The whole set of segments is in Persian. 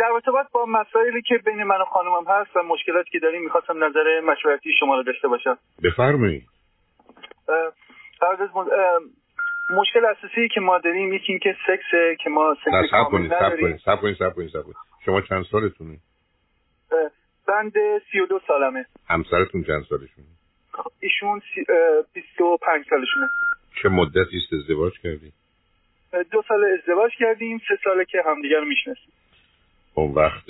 در ارتباط با مسائلی که بین من و خانومم هست و مشکلاتی که داریم می‌خواستم نظر مشورتی شما رو داشته باشم. بفرمایید. مشکل اساسی که ما داریم یکی اینکه سکس که ما سکس کامل نداریم. سب کنید سب کنید شما چند سالتونه؟ بند سی و دو سالمه. همسرتون چند سالشونه؟ ایشون بیست و پنج سالشونه. چه مدتی است ازدواج کردیم دو سال ازدواج کردیم سه ساله که همدیگر رو می‌شناسیم. اون وقت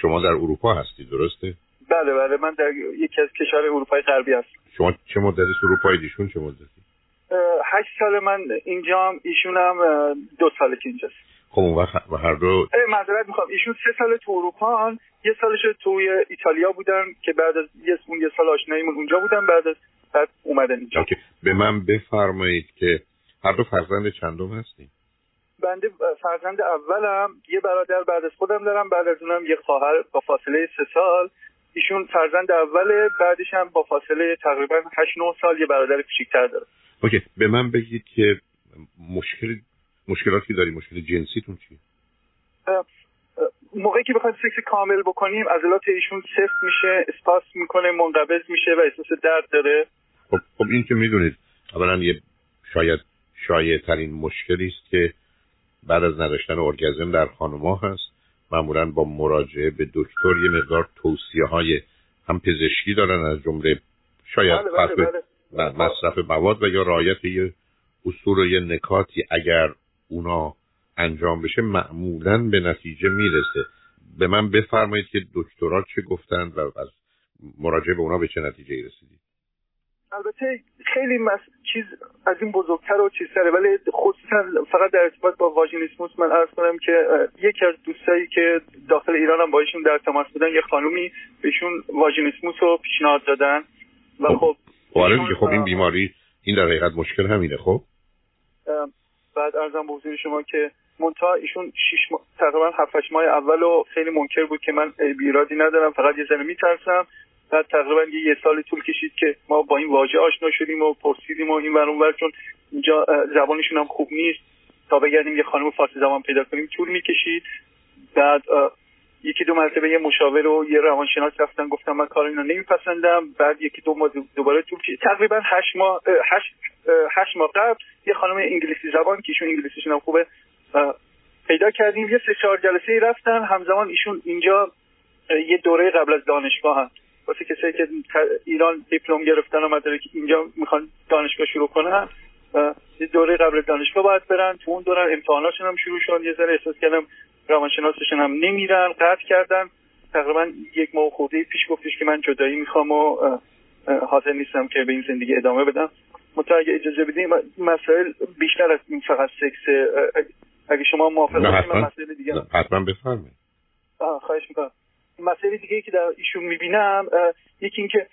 شما در اروپا هستی درسته؟ بله بله من در یکی از کشور اروپای غربی هستم شما چه مدتی اروپای دیشون چه مدتی؟ هشت سال من اینجام ایشون هم دو ساله که اینجاست خب اون وقت هر دو معذرت می‌خوام ایشون سه سال تو اروپا هن. یه سالش توی ایتالیا بودن که بعد از یه اون یه سال آشناییمون اونجا بودن بعد از بعد اومدن اینجا OK. به من بفرمایید که هر دو فرزند چندم هستیم بنده فرزند اولم یه برادر بعد از خودم دارم بعد از اونم یه خواهر با فاصله سه سال. ایشون فرزند اوله بعدش هم با فاصله تقریبا 8 9 سال یه برادر کوچیک‌تر داره. OK به من بگید که مشکل مشکلاتی داری مشکل جنسیتون چیه؟ موقعی که بخواید سکس کامل بکنیم عضلات ایشون سفت میشه اسپاسم می‌کنه منقبض میشه و احساس درد داره. خب, خب این که می‌دونید اولا یه شاید شایع ترین مشکلی است که بعد از نداشتن ارگزم در خانوما هست. معمولا با مراجعه به دکتر یه مقدار توصیه های هم پزشکی دارن از جمله شاید بله بله بله. مصرف مواد و یا رعایت یه اصول و یه نکاتی اگر اونا انجام بشه معمولا به نتیجه می‌رسه. به من بفرمایید که دکترها چه گفتند و از مراجعه به اونا به چه نتیجه رسیدید. البته خیلی مس... چیز از این بزرگتر و چیزتره ولی خصوصا فقط در ارتباط با واژینیسموس من عرض کنم که یکی از دوستایی که داخل ایران هم با ایشون در تماس بودن یه خانومی بهشون واژینیسموس رو پیشنهاد دادن و خب خب, خب, خب این بیماری این در حقیقت مشکل همینه خب؟ بعد ارزم به حضور شما که منتها ایشون شش ما... تقریبا هفت ماه اول و خیلی منکر بود که من بیرادی ندارم فقط یه ذره میترسم. بعد تقریبا یه سال طول کشید که ما با این واژه آشنا شدیم و پرسیدیم و این ور چون اینجا زبانشون هم خوب نیست. تا بگردیم یه خانم فارسی زبان پیدا کنیم طول می‌کشید. بعد یکی دو مرتبه یه مشاور و یه روانشناس رفتن گفتم من کار اینو نمیپسندم. بعد یکی دو ماه دوباره طول کشید. تقریبا هشت ماه هشت, هشت ماه قبل یه خانم انگلیسی زبان که ایشون انگلیسیشون هم خوبه پیدا کردیم. یه سه چهار جلسه رفتن. همزمان ایشون اینجا یه دوره قبل از دانشگاه هم واسه کسایی که ایران دیپلم گرفتن و که اینجا می‌خوان دانشگاه شروع کنن یه دوره قبل دانشگاه باید برن. تو اون دوره امتحاناتشون هم شروع شد. یه ذره احساس کردم روانشناسشون هم نمیرن قطع کردن. تقریبا یک ماه خورده پیش گفتش که من جدایی می‌خوام و حاضر نیستم که به این زندگی ادامه بدم. متا اگه اجازه بدیم مسائل بیشتر از این فقط سکس اگه شما موافق باشید مسائل دیگه حتما بفرمایید. خواهش می‌کنم. مسئله دیگه که در ایشون می‌بینم یکی اینکه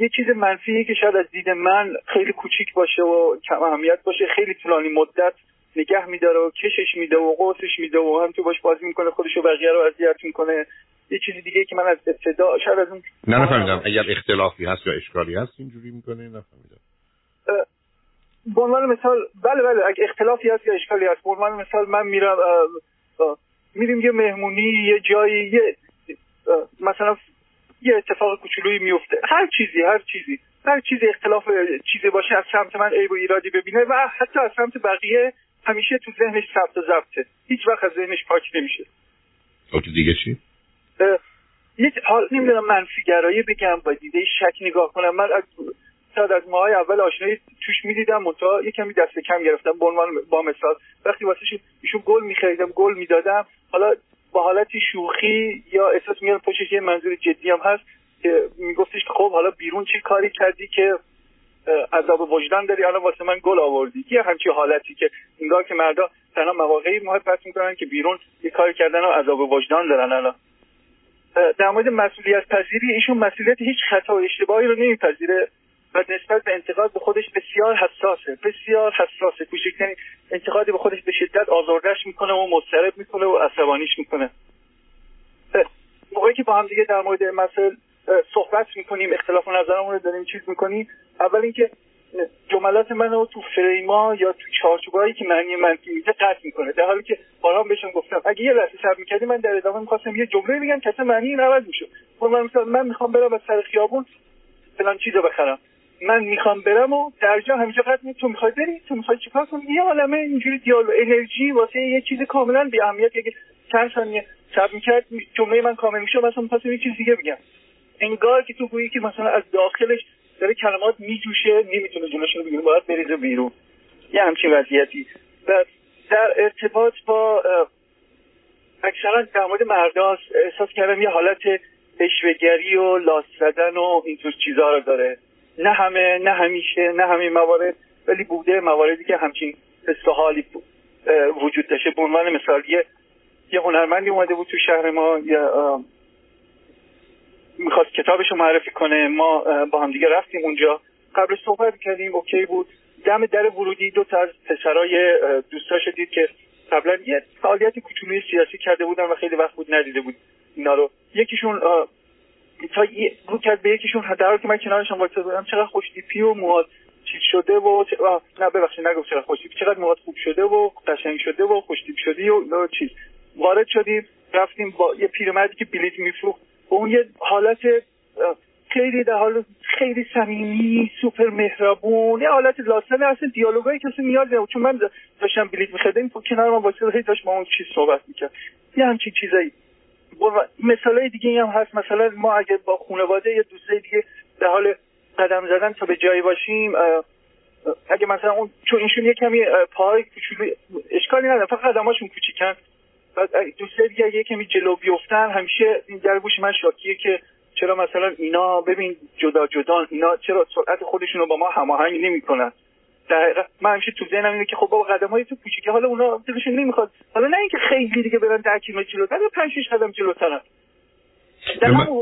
یه چیز منفیه که شاید از دید من خیلی کوچیک باشه و کم اهمیت باشه خیلی طولانی مدت نگه میداره و کشش میده و قوسش میده و هم تو باش بازی می‌کنه خودشو بقیه رو اذیت می‌کنه. یه چیزی دیگه که من از ابتدا شاید از اون نه نفهمیدم. اگر اختلافی هست یا اشکالی هست اینجوری می‌کنه نفهمیدم. به عنوان مثال بله بله اگه اختلافی هست یا اشکالی هست به عنوان مثال من میرم میریم یه مهمونی یه جایی یه مثلا یه اتفاق کوچولویی میفته. هر چیزی هر چیزی. هر چیزی اختلاف چیزی باشه از سمت من عیب و ایرادی ببینه و حتی از سمت بقیه همیشه تو ذهنش ثبت و ضبطه. هیچ وقت از ذهنش پاک نمیشه. اوکی دیگه چی؟ یه حال نمی‌دونم منفی گرایی بگم با دیده شک نگاه کنم. من از شاید از ماهای اول آشنایی توش می‌دیدم منتها یه کمی دست کم گرفتم به عنوان با مثال. وقتی واسه ایشون گل میخریدم گل می‌دادم. حالا با حالتی شوخی یا احساس میاد پشتش یه منظور جدی هم هست که میگفتش خب حالا بیرون چی کاری کردی که عذاب وجدان داری؟ الان واسه من گل آوردی. یه همچی حالتی که انگار که مردا تنها مواقعی محبت می‌کنن که بیرون یه کاری کردن و عذاب وجدان دارن الان. در مورد مسئولیت پذیری ایشون مسئولیت هیچ خطا و اشتباهی رو نمیپذیره. و نسبت به انتقاد به خودش بسیار حساسه. بسیار حساسه. کوچکترین انتقادی به خودش به شدت آزردش می‌کنه و مضطرب می‌کنه و عصبانیش می‌کنه. موقعی که با هم دیگه در مورد مسائل صحبت می‌کنیم اختلاف نظرمون رو داریم چیز می‌کنیم. اول اینکه جملات منو تو فریما یا تو چارچوبایی که معنی منفی میده قطع می‌کنه. در حالی که بارها بهشون گفتم اگه یه لحظه صبر می‌کردی من در ادامه می‌خواستم یه جمله بگم که معنی این عوض می‌شد. مثلا من می‌خوام برم از سر خیابون فلان چیزو بخرم. من می‌خوام برم و در جا همینجا قطع تو می‌خوای بری؟ تو می‌خوای چیکار کنی؟ یه عالمه اینجوری دیالو انرژی واسه یه چیز کاملا بی اهمیت اگه چند ثانیه صبر می‌کرد جمله من کامل میشه مثلا می‌خواستم یه چیز دیگه بگم. انگار که تو گویی که مثلا از داخلش داره کلمات میجوشه نمی‌تونه جلوش رو بگیره باید بریزه بیرون. یه همچین وضعیتی. و در ارتباط با اکثرا در مورد مرداست احساس کردم یه حالت اشوگری و لاس زدن و اینطور چیزها رو داره. نه همه نه همیشه نه همه موارد ولی بوده مواردی که همچین استحالی وجود داشته. به عنوان مثال یه یه هنرمندی اومده بود تو شهر ما یا می‌خواست کتابش رو معرفی کنه. ما با هم دیگه رفتیم اونجا. قبل صحبت کردیم اوکی بود. دم در ورودی دو تا از پسرای دوستاش دید که قبلا یه فعالیت کوچولوی سیاسی کرده بودن و خیلی وقت بود ندیده بود اینا رو. یکیشون تا رو کرد به یکیشون در که من کنارشون وایساده بودم چقدر خوشتیپی و مواد چیز شده و نه ببخشید نگفت چقدر خوشتیپی چقدر مواد خوب شده و قشنگ شده و خوشتیپ شدی و چیز. وارد شدیم رفتیم با یه پیرمردی که بلیت میفروخت. با اون یه حالت خیلی در حال خیلی صمیمی سوپر مهربون یه حالت لاسن اصلا دیالوگایی کسی نیاز نبود. چون من داشتم بلیت میخریدم کنار من واسه داشت با اون چیز صحبت می‌کرد. یه همچین چیزایی. مثالای دیگه هم هست. مثلا ما اگه با خانواده یه دوستای دیگه در حال قدم زدن تا به جایی باشیم اگه مثلا اون چون اینشون یه کمی پای کوچولو اشکالی نداره. فقط قدماشون کوچیکن. بعد دوستای دیگه یه کمی جلو بیفتن همیشه این در گوش من شاکیه که چرا مثلا اینا ببین جدا جدا اینا چرا سرعت خودشون رو با ما هماهنگ نمی‌کنن. در من همیشه تو ذهنم اینه که خب بابا قدم های تو کوچیکه. حالا اونا دلشون نمی‌خواد. حالا نه اینکه خیلی دیگه برن 10 کیلومتر جلوتر یا 5 6 قدم جلوترن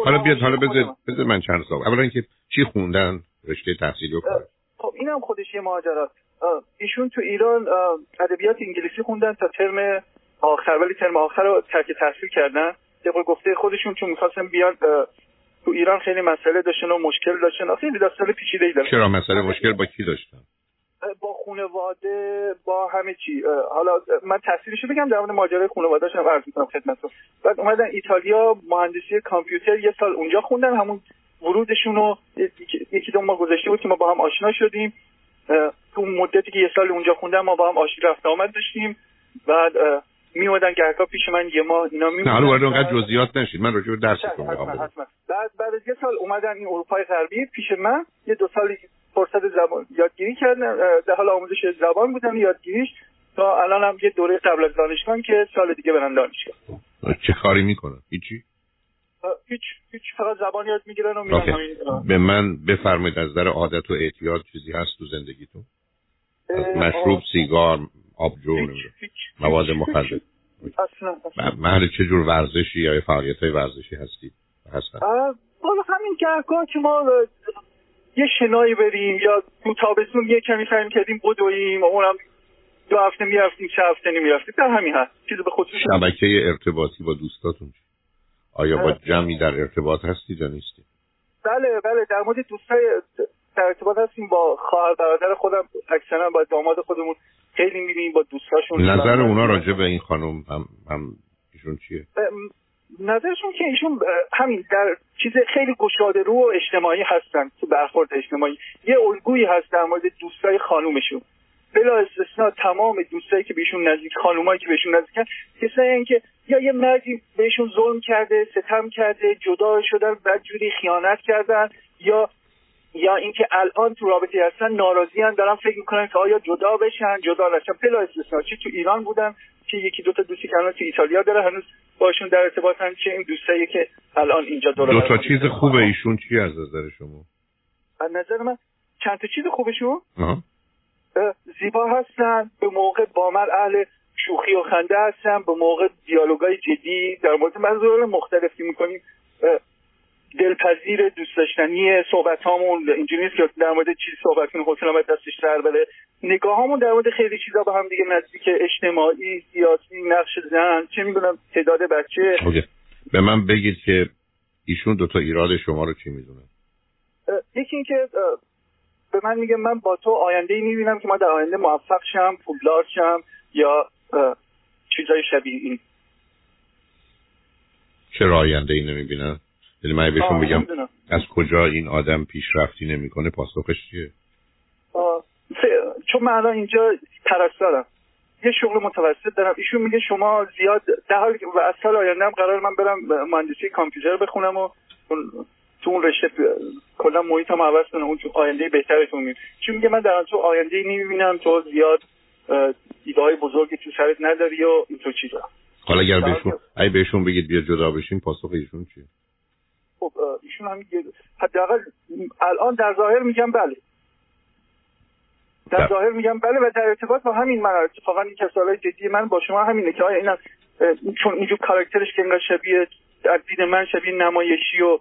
حالا بیاد حالا بذار بذار من چند سوال اولا اینکه چی خوندن؟ رشته تحصیلی و کار. خب اینم خودش یه ماجرا. ایشون تو ایران ادبیات انگلیسی خوندن تا ترم آخر. ولی ترم آخر رو ترک تحصیل کردن. طبق گفته خودشون چون می‌خواستن بیان تو ایران خیلی مسئله داشتن و مشکل داشتن. خیلی داستان پیچیده‌ای داشتن. چرا مسئله مشکل با کی داشتن؟ با خانواده با همه چی. حالا من تفسیرش بگم در مورد ماجرای خانواده‌اش هم عرض می‌کنم خدمتتون. بعد اومدن ایتالیا مهندسی کامپیوتر یه سال اونجا خوندن همون ورودشون رو یکی دو ماه گذشته بود که ما با هم آشنا شدیم. تو مدتی که یه سال اونجا خوندن ما با هم آشنا رفت آمد داشتیم. بعد می اومدن گهگاه پیش من یه ماه اینا می نه حالا اونقدر جزئیات نشید. من راجع به درستون بعد بعد از یه سال اومدن این اروپای غربی پیش من. یه دو سالی فرصت زبان یادگیری کردن در حال آموزش زبان بودن یادگیریش. تا الان هم یه دوره قبل از دانشگاه که سال دیگه برن دانشگاه. چه کاری می‌کنن؟ هیچی؟ هیچ هیچ فقط زبان یاد می‌گیرن و میرن به من بفرمایید از در عادت و اعتیاد چیزی هست تو زندگیتون؟ مشروب سیگار آبجو مواد مخدر. اصلا محل چه جور ورزشی یا فعالیت های ورزشی هستید هستن؟ بالا همین گهگاه که ما یه شنایی بریم یا تو تابستون یه کمی سعی کردیم بدویم اونم دو هفته می‌رفتیم سه هفته نمی‌رفتیم. در همین هست چیز به خصوص شبکه ارتباطی با دوستاتون آیا با جمعی در ارتباط هستید یا نیستید؟ بله بله. در مورد دوستای در ارتباط هستیم. با خواهر برادر خودم اکثرا با داماد خودمون خیلی می‌بینیم با دوستاشون نظر اونا راجع به این خانم هم هم ایشون چیه؟ نظرشون که ایشون همین در چیز خیلی گشاده رو و اجتماعی هستن تو برخورد اجتماعی. یه الگویی هست در مورد دوستای خانومشون. بلا استثنا تمام دوستایی که بهشون نزدیک خانومایی که بهشون نزدیکن کسایی که یا یه مردی بهشون ظلم کرده ستم کرده جدا شدن بدجوری خیانت کردن یا یا اینکه الان تو رابطه هستن ناراضی هن دارن فکر می‌کنن که آیا جدا بشن جدا نشن. بلا استثنا چه تو ایران بودن چه یکی دو تا دوستی که الان تو ایتالیا داره هنوز باشون در ارتباطن چه این دوستایی که الان اینجا دور دو تا چیز خوبه ایشون چی از نظر شما؟ از نظر من چند تا چیز خوبشون زیبا هستن به موقع بامر اهل شوخی و خنده هستن به موقع دیالوگای جدی در مورد منظور مختلفی می‌کنیم. دلپذیر دوست داشتنی صحبت هامون اینجوری نیست که در مورد چیزی صحبت کنیم حوصله دستش سر بره. نگاه هامون در مورد خیلی چیزا با هم دیگه نزدیک اجتماعی سیاسی نقش زن چه می‌دونم تعداد بچه. به من بگید که ایشون دوتا ایراد شما رو چی می‌دونن یکی اینکه به من میگه من با تو آینده ای می‌بینم که ما در آینده موفق شم پولدار شم یا چیزای شبیه این. چرا آینده ای نمی‌بینن یعنی من بهشون بگم از کجا این آدم پیشرفتی نمی‌کنه پاسخش چیه؟ چون من الان اینجا پرستارم یه شغل متوسط دارم. ایشون میگه شما زیاد در حالی و از سال آینده هم قرار من برم مهندسی کامپیوتر بخونم و تو اون رشته کلا محیطم عوض کنم. اون تو آینده بهترتون می‌بینم چون میگه من در تو آینده نمی‌بینم تو زیاد ایده های بزرگی تو سرت نداری و اینطور چیزا. حالا اگر بهشون ای بهشون بگید بیا جدا بشین پاسخ ایشون چیه؟ ایشون هم حداقل الان در ظاهر میگم بله. در ظاهر میگم بله و در ارتباط با همین من اتفاقا این کسالای جدی من با شما همینه که آیا اینم چون اینجور کاراکترش که اینقدر شبیه در دید من شبیه نمایشی و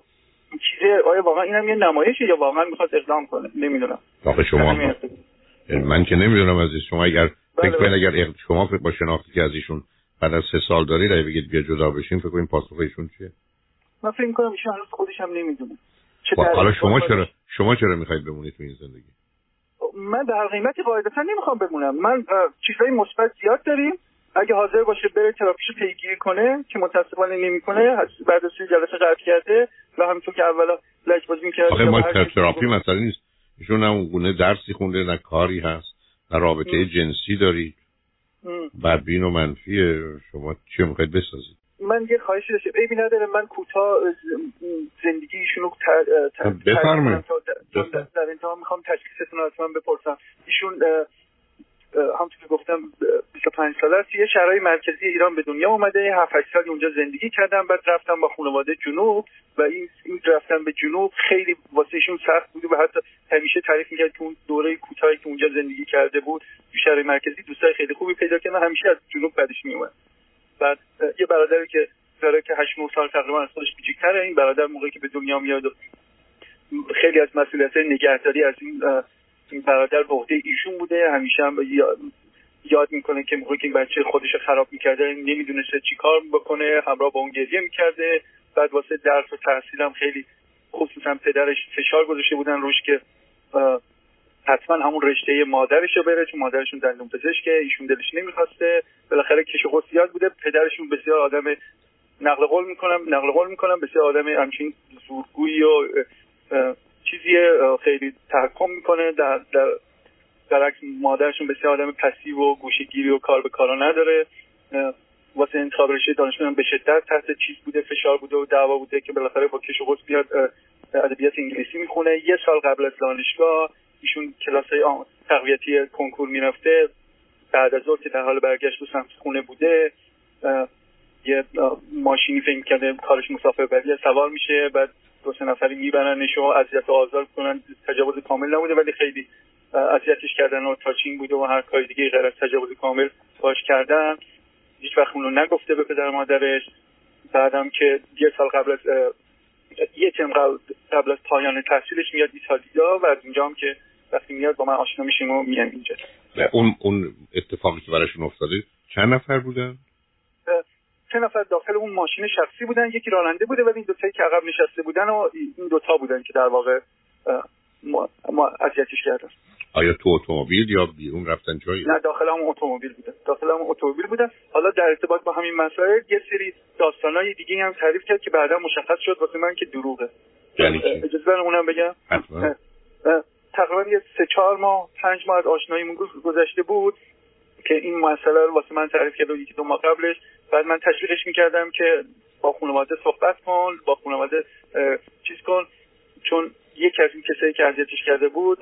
چیزه آیا واقعا اینم یه نمایشه یا واقعا می‌خواد اقدام کنه؟ نمی‌دونم. آخه شما من که نمی‌دونم از شما اگر بله فکر کنید بله. اگر شما با شناختی که از ایشون بعد از سه سال دارید اگه بگید بیا جدا بشین فکر کنید پاسخ ایشون چیه؟ من فکر کنم ایشون هنوز خودش هم نمی‌دونه. خب، حالا شما چرا شما چرا می‌خواید بمونید تو این زندگی؟ من در قیمتی قاعدتا نمی‌خوام بمونم. من چیزهای مثبت زیاد داریم. اگه حاضر باشه بره تراپیشو پیگیری کنه که متاسفانه نمی‌کنه. بعد از جلسه قطع کرده و همینطور که اولا لجبازی می‌کرد آخه ما تراپی مثلا نیست. ایشون هم گونه درسی خونده نه کاری هست نه رابطه جنسی دارید. بدبین و منفیه. شما چی می‌خواید بسازید؟ من یه خواهشی داشتم. عیبی نداره من کوتاه زندگی ایشونو بفرمایید. در انتها می‌خوام تشخیصتون رو حتما بپرسم. ایشون همونطور که گفتم 25 ساله است. یه شهرهای مرکزی ایران به دنیا اومده. 7 8 سال اونجا زندگی کردم بعد رفتم با خانواده جنوب و این این رفتن به جنوب خیلی واسه ایشون سخت بود و حتی همیشه تعریف می‌کرد که اون دوره کوتاهی که اونجا زندگی کرده بود شهر مرکزی دوستای خیلی خوبی پیدا کرد همیشه از جنوب بعدش میومد بعد یه برادری که داره که 8 9 سال تقریبا از خودش کوچیک‌تره این برادر موقعی که به دنیا میاد خیلی از مسئولیت نگهداری از این این برادر به عهده ایشون بوده. همیشه هم یاد می‌کنه که موقعی که بچه خودش خراب می‌کرده نمی‌دونسته چی کار بکنه همراه با اون گریه می‌کرده. بعد واسه درس و تحصیل هم خیلی خصوصا پدرش فشار گذاشته بودن روش که حتما همون رشته مادرش رو بره چون مادرشون دندون پزشکه ایشون دلش نمی‌خواسته. بالاخره کش و زیاد بوده. پدرشون بسیار آدم نقل قول می‌کنم نقل قول می‌کنم بسیار آدم همچین زورگویی و چیزی خیلی تحکم می‌کنه. در در در مادرشون بسیار آدم پسیو و گوشگیری و کار به کارا نداره. واسه انتخاب رشته دانشگاه به شدت تحت چیز بوده فشار بوده و دعوا بوده که بالاخره با کش و بیاد ادبیات انگلیسی می‌خونه. یه سال قبل از دانشگاه ایشون کلاس تقویتی کنکور می‌رفته. بعد از که در حال برگشت و سمت خونه بوده یه ماشینی فکر کرده کارش مسافر بری سوار میشه. بعد دو سه نفری میبرنش و اذیت و آزار کنن. تجاوز کامل نبوده ولی خیلی اذیتش کردن و تاچینگ بوده و هر کاری دیگه غیر از تجاوز کامل باش کردن. هیچ وقت اونو نگفته به پدر مادرش. بعدم که یه سال قبل از یه ترم قبل از پایان تحصیلش میاد ایتالیا و از اینجا هم که وقتی میاد با من آشنا میشیم و میام اینجا. اون اون اتفاقی که براشون افتاده چند نفر بودن؟ سه نفر داخل اون ماشین شخصی بودن یکی راننده بوده ولی این دو که عقب نشسته بودن و این دوتا بودن که در واقع ما, ما اذیتش کردن. آیا تو اتومبیل یا بیرون رفتن جایی؟ نه داخل هم اتومبیل بودن. داخل هم اتومبیل بودن. حالا در ارتباط با همین مسائل یه سری داستانای دیگه هم تعریف کرد که بعدا مشخص شد واسه من که دروغه. یعنی اجازه اونم بگم؟ تقریبا یه سه چهار ماه پنج ماه از آشناییمون گذشته بود که این مسئله رو واسه من تعریف کرد یکی دو ماه قبلش. بعد من تشویقش می‌کردم که با خانواده صحبت کن با خانواده چیز کن. چون یکی از این کسایی که اذیتش کرده بود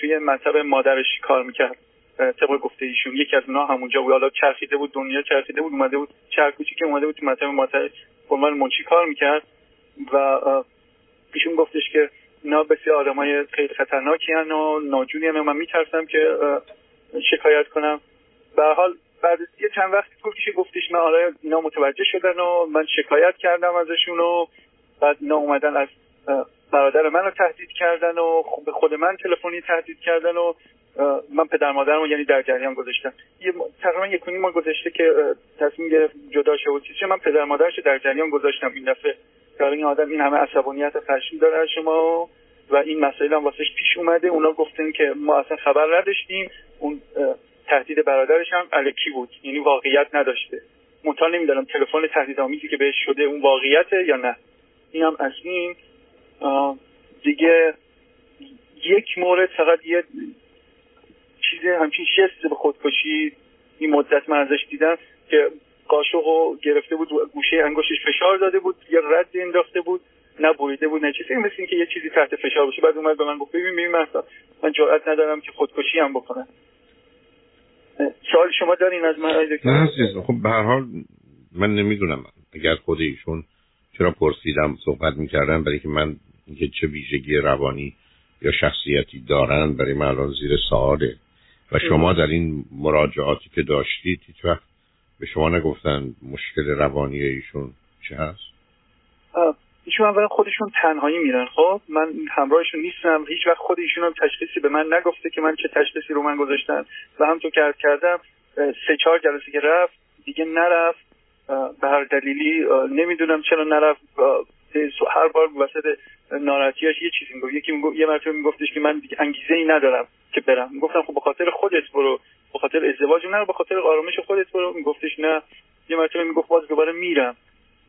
توی مطب مادرش کار می‌کرد طبق گفته ایشون. یکی از اونها همونجا بود. حالا چرخیده بود دنیا چرخیده بود اومده بود چرکوچی که اومده بود تو مطب مادر. به عنوان منچی کار می‌کرد و ایشون گفتش که اینا بسیار آدمای خیلی خطرناکی هن و ناجونی هم من میترسم که شکایت کنم. به حال بعد یه چند وقت گفتش گفتش من آره اینا متوجه شدن و من شکایت کردم ازشون و بعد اینا اومدن از برادر من رو تهدید کردن و به خود من تلفنی تهدید کردن و من پدر مادرم رو یعنی در جریان گذاشتم. یه تقریبا یک ما گذاشته که تصمیم گرفت جدا شه و چیزی من پدر مادرش در جریان گذاشتم این دفعه. که این آدم این همه عصبانیت خشم داره شما و این مسائل هم واسش پیش اومده. اونا گفتن که ما اصلا خبر نداشتیم. اون تهدید برادرش هم الکی بود. یعنی واقعیت نداشته. منتها نمی‌دونم تلفن تهدیدآمیزی که بهش شده اون واقعیته یا نه. این هم از این دیگه یک مورد فقط یه چیز همچین شست به خودکشی این مدت من ازش دیدم که قاشق گرفته بود گوشه انگشتش فشار داده بود یه رد انداخته بود نه بریده بود نه چیزی. مثل اینکه یه چیزی تحت فشار باشه بعد اومد به من گفت ببین ببین من جرئت ندارم که خودکشی هم بکنم. سوال شما دارین از من نه خب به هر حال من نمی‌دونم اگر خود ایشون چرا پرسیدم صحبت می‌کردن برای که من اینکه چه ویژگی روانی یا شخصیتی دارن برای من الان زیر سواله. و شما در این مراجعاتی که داشتید هیچ وقت به شما نگفتن مشکل روانی ایشون چه هست؟ ایشون اولا خودشون تنهایی میرن خب؟ من همراهشون نیستم هیچ وقت خود ایشون هم تشخیصی به من نگفته که من چه تشخیصی رو من گذاشتن و همطور که عرض کردم سه چهار جلسه که رفت دیگه نرفت. به هر دلیلی نمی‌دونم چرا نرفت. هر بار وسط ناراحتیاش یه چیزی می‌گفت. یکی می‌گفت یه مرتبه میگفتش که من دیگه انگیزه ای ندارم که برم. می‌گفتم خب به خاطر خودت برو. به خاطر ازدواج نه به خاطر آرامش خودت برو. میگفتش نه. یه مرتبه می‌گفت باز دوباره میرم.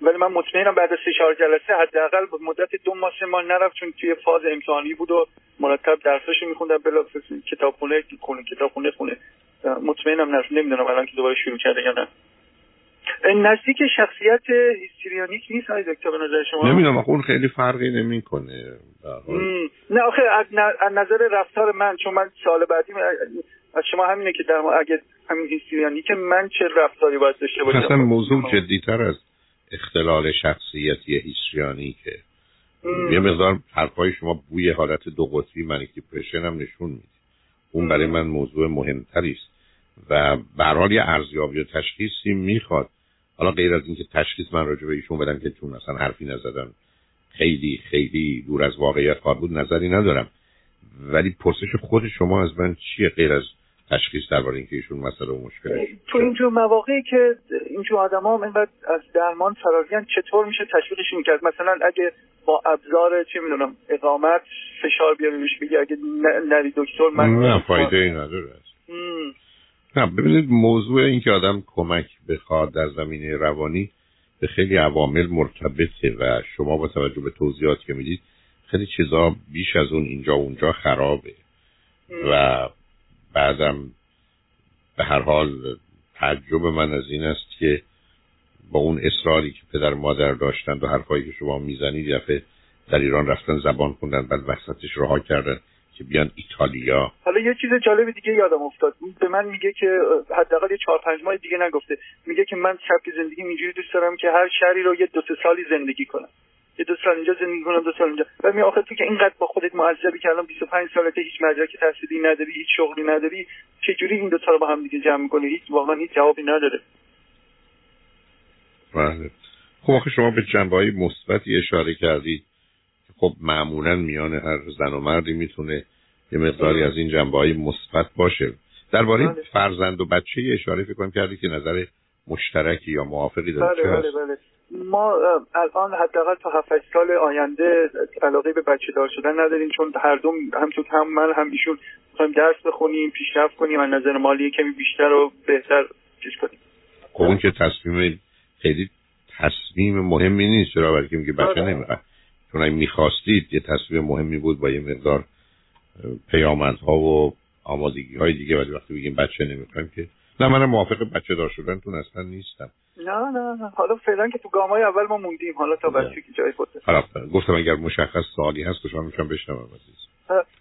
ولی من مطمئنم بعد از سه چهار جلسه حداقل مدت دو ماه سه ماه نرفت چون توی فاز امتحانی بود و مرتب درساشو میخوندم. بلا کتابخونه خونه کتابخونه خونه. مطمئنم نرفت. نمی‌دونم الان که دوباره شروع کرده یا نه. نزدیک شخصیت هیستریانیک نیست های دکتر به نظر شما؟ نمی‌دونم اون خیلی فرقی نمی‌کنه. نه آخه از نظر رفتار من چون من سال بعدی از شما همینه که در اگه همین هیستریانیک من چه رفتاری باید داشته باشم؟ اصلا موضوع جدیتر از اختلال شخصیتی هیستریانیکه. یه مقدار حرفای شما بوی حالت دو قطبی منیک دیپرشن هم نشون میده. اون برای من موضوع مهمتری است. و به یه ارزیابی و تشخیصی می‌خواد. حالا غیر از اینکه تشخیص من راجع به ایشون بدم که چون اصلا حرفی نزدن خیلی خیلی دور از واقعیت خواهد بود نظری ندارم. ولی پرسش خود شما از من چیه غیر از تشخیص درباره اینکه ایشون مسئله و مشکلش تو اینجور مواقعی که اینجور آدم ها اینقدر از درمان فراریان چطور میشه تشویقشون کرد؟ مثلا اگه با ابزار چه می‌دونم اقامت فشار بیاری روش بگی اگه نری دکتر من نه فایده ای نداره. نه ببینید موضوع این که آدم کمک بخواد در زمینه روانی به خیلی عوامل مرتبطه و شما با توجه به توضیحاتی که می‌دید خیلی چیزا بیش از اون اینجا و اونجا خرابه. و بعدم به هر حال تعجب من از این است که با اون اصراری که پدر مادر داشتند و حرفایی که شما می‌زنید دفعه در ایران رفتن زبان خوندن بعد وسطش رها کردن. که بیان ایتالیا. حالا یه چیز جالب دیگه یادم افتاد. به من میگه که حداقل یه چهار پنج ماه دیگه نگفته. میگه که من سبک زندگی اینجوری دوست دارم که هر شهری رو یه دو سه سالی زندگی کنم. یه دو سال اینجا زندگی کنم دو سال اینجا. و می آخه تو که اینقدر با خودت معذبی که الان 25 سالته هیچ مدرک تحصیلی نداری هیچ شغلی نداری چجوری این دو تا رو با هم دیگه جمع می‌کنی؟ هیچ واقعا هیچ جوابی نداره. بله. خب آخه شما به جنبه مثبتی اشاره کردید. خب معمولا میان هر زن و مردی می‌تونه یه مقداری از این جنبه های مثبت باشه. درباره بله. فرزند و بچه اشاره فکر کنم کردی که نظر مشترکی یا موافقی داره. بله بله بله. ما الان حداقل تا 7 سال آینده علاقه به بچه دار شدن نداریم چون هر دوم هم تو هم من هم ایشون می‌خوایم درس بخونیم پیشرفت کنیم از نظر مالی کمی بیشتر و بهتر چیز کنیم. خب اون که تصمیم خیلی تصمیم مهمی نیست چرا برای که میگه بچه آره. نمی‌خواد. چون اگه می‌خواستید یه تصمیم مهمی بود با یه مقدار پیامدها و آمادگی های دیگه ولی وقتی بگیم بچه نمی‌خوایم که نه من موافق بچه دار شدنتون اصلا نیستم. نه نه نه. حالا فعلا که تو گامای اول ما موندیم. حالا تا بچه که جای خودت حالا گفتم اگر مشخص سوالی هست که شما میشم بشنوم عزیز.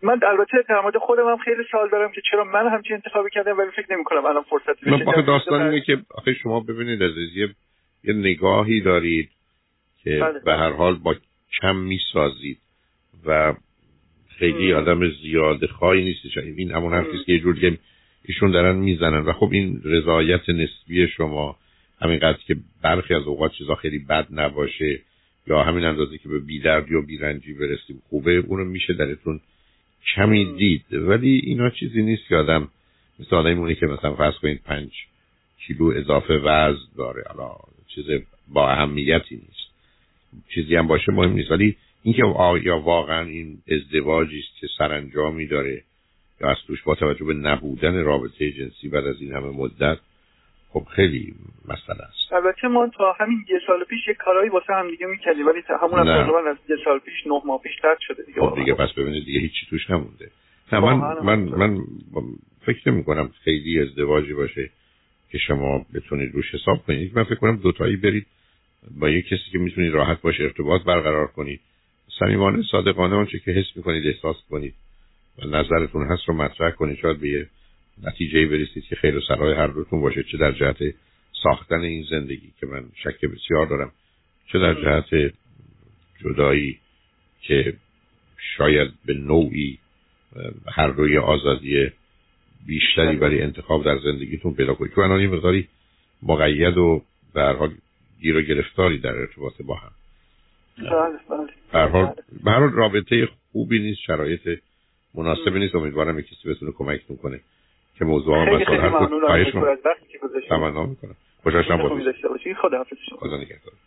من البته در مورد خودم هم خیلی سوال دارم که چرا من همچین انتخابی کردم ولی فکر نمی کنم الان فرصتی بشه من داستان اینه که آخه شما ببینید عزیز یه, یه نگاهی دارید که بله. به هر حال با کم می‌سازید. و خیلی آدم زیاد خواهی نیست این همون حرفیست که یه جور دیگه ایشون دارن می‌زنن. و خب این رضایت نسبی شما همینقدر که برخی از اوقات چیزا خیلی بد نباشه یا همین اندازه که به بیدردی و بیرنجی برسیم خوبه اونو میشه درتون کمی دید. ولی اینا چیزی نیست که آدم مثل آدمی که مثلا فرض کنید پنج کیلو اضافه وزن داره. حالا چیز با اهمیتی نیست. چیزی هم باشه مهم نیست. ولی اینکه آیا واقعا این ازدواجی است که سرانجامی داره یا از توش با توجه به نبودن رابطه جنسی بعد از این همه مدت خب خیلی مسئله است. البته ما تا همین یه سال پیش یه کارهایی واسه هم دیگه می‌کردیم ولی همون هم تقریبا از یه سال پیش نه ماه پیش قطع شده دیگه. خب دیگه پس ببینید دیگه هیچی توش نمونده. نه من من من فکر نمی کنم خیلی ازدواجی باشه که شما بتونید روش حساب کنید. من فکر کنم دوتایی برید با یه کسی که می‌تونید راحت باشه ارتباط برقرار کنید. صمیمانه صادقانه آنچه که حس می‌کنید احساس کنید و نظرتون هست رو مطرح کنید. شاید به یه نتیجه برسید که خیر و سرای هر دوتون باشه. چه در جهت ساختن این زندگی که من شک بسیار دارم چه در جهت جدایی که شاید به نوعی هر روی آزادی بیشتری برای انتخاب در زندگیتون پیدا کنید. که الان یه مقداری مقید و هر حال گیر و گرفتاری در ارتباط با هم. بله بله. حال رابطه خوبی نیست شرایط مناسبی نیست. امیدوارم کسی بتونه کمکتون کنه که موضوع هم خیلی خیلی ممنونم. تمنا می‌کنم. خوشحال شدم خدا حافظ. شما خدا نگهدار.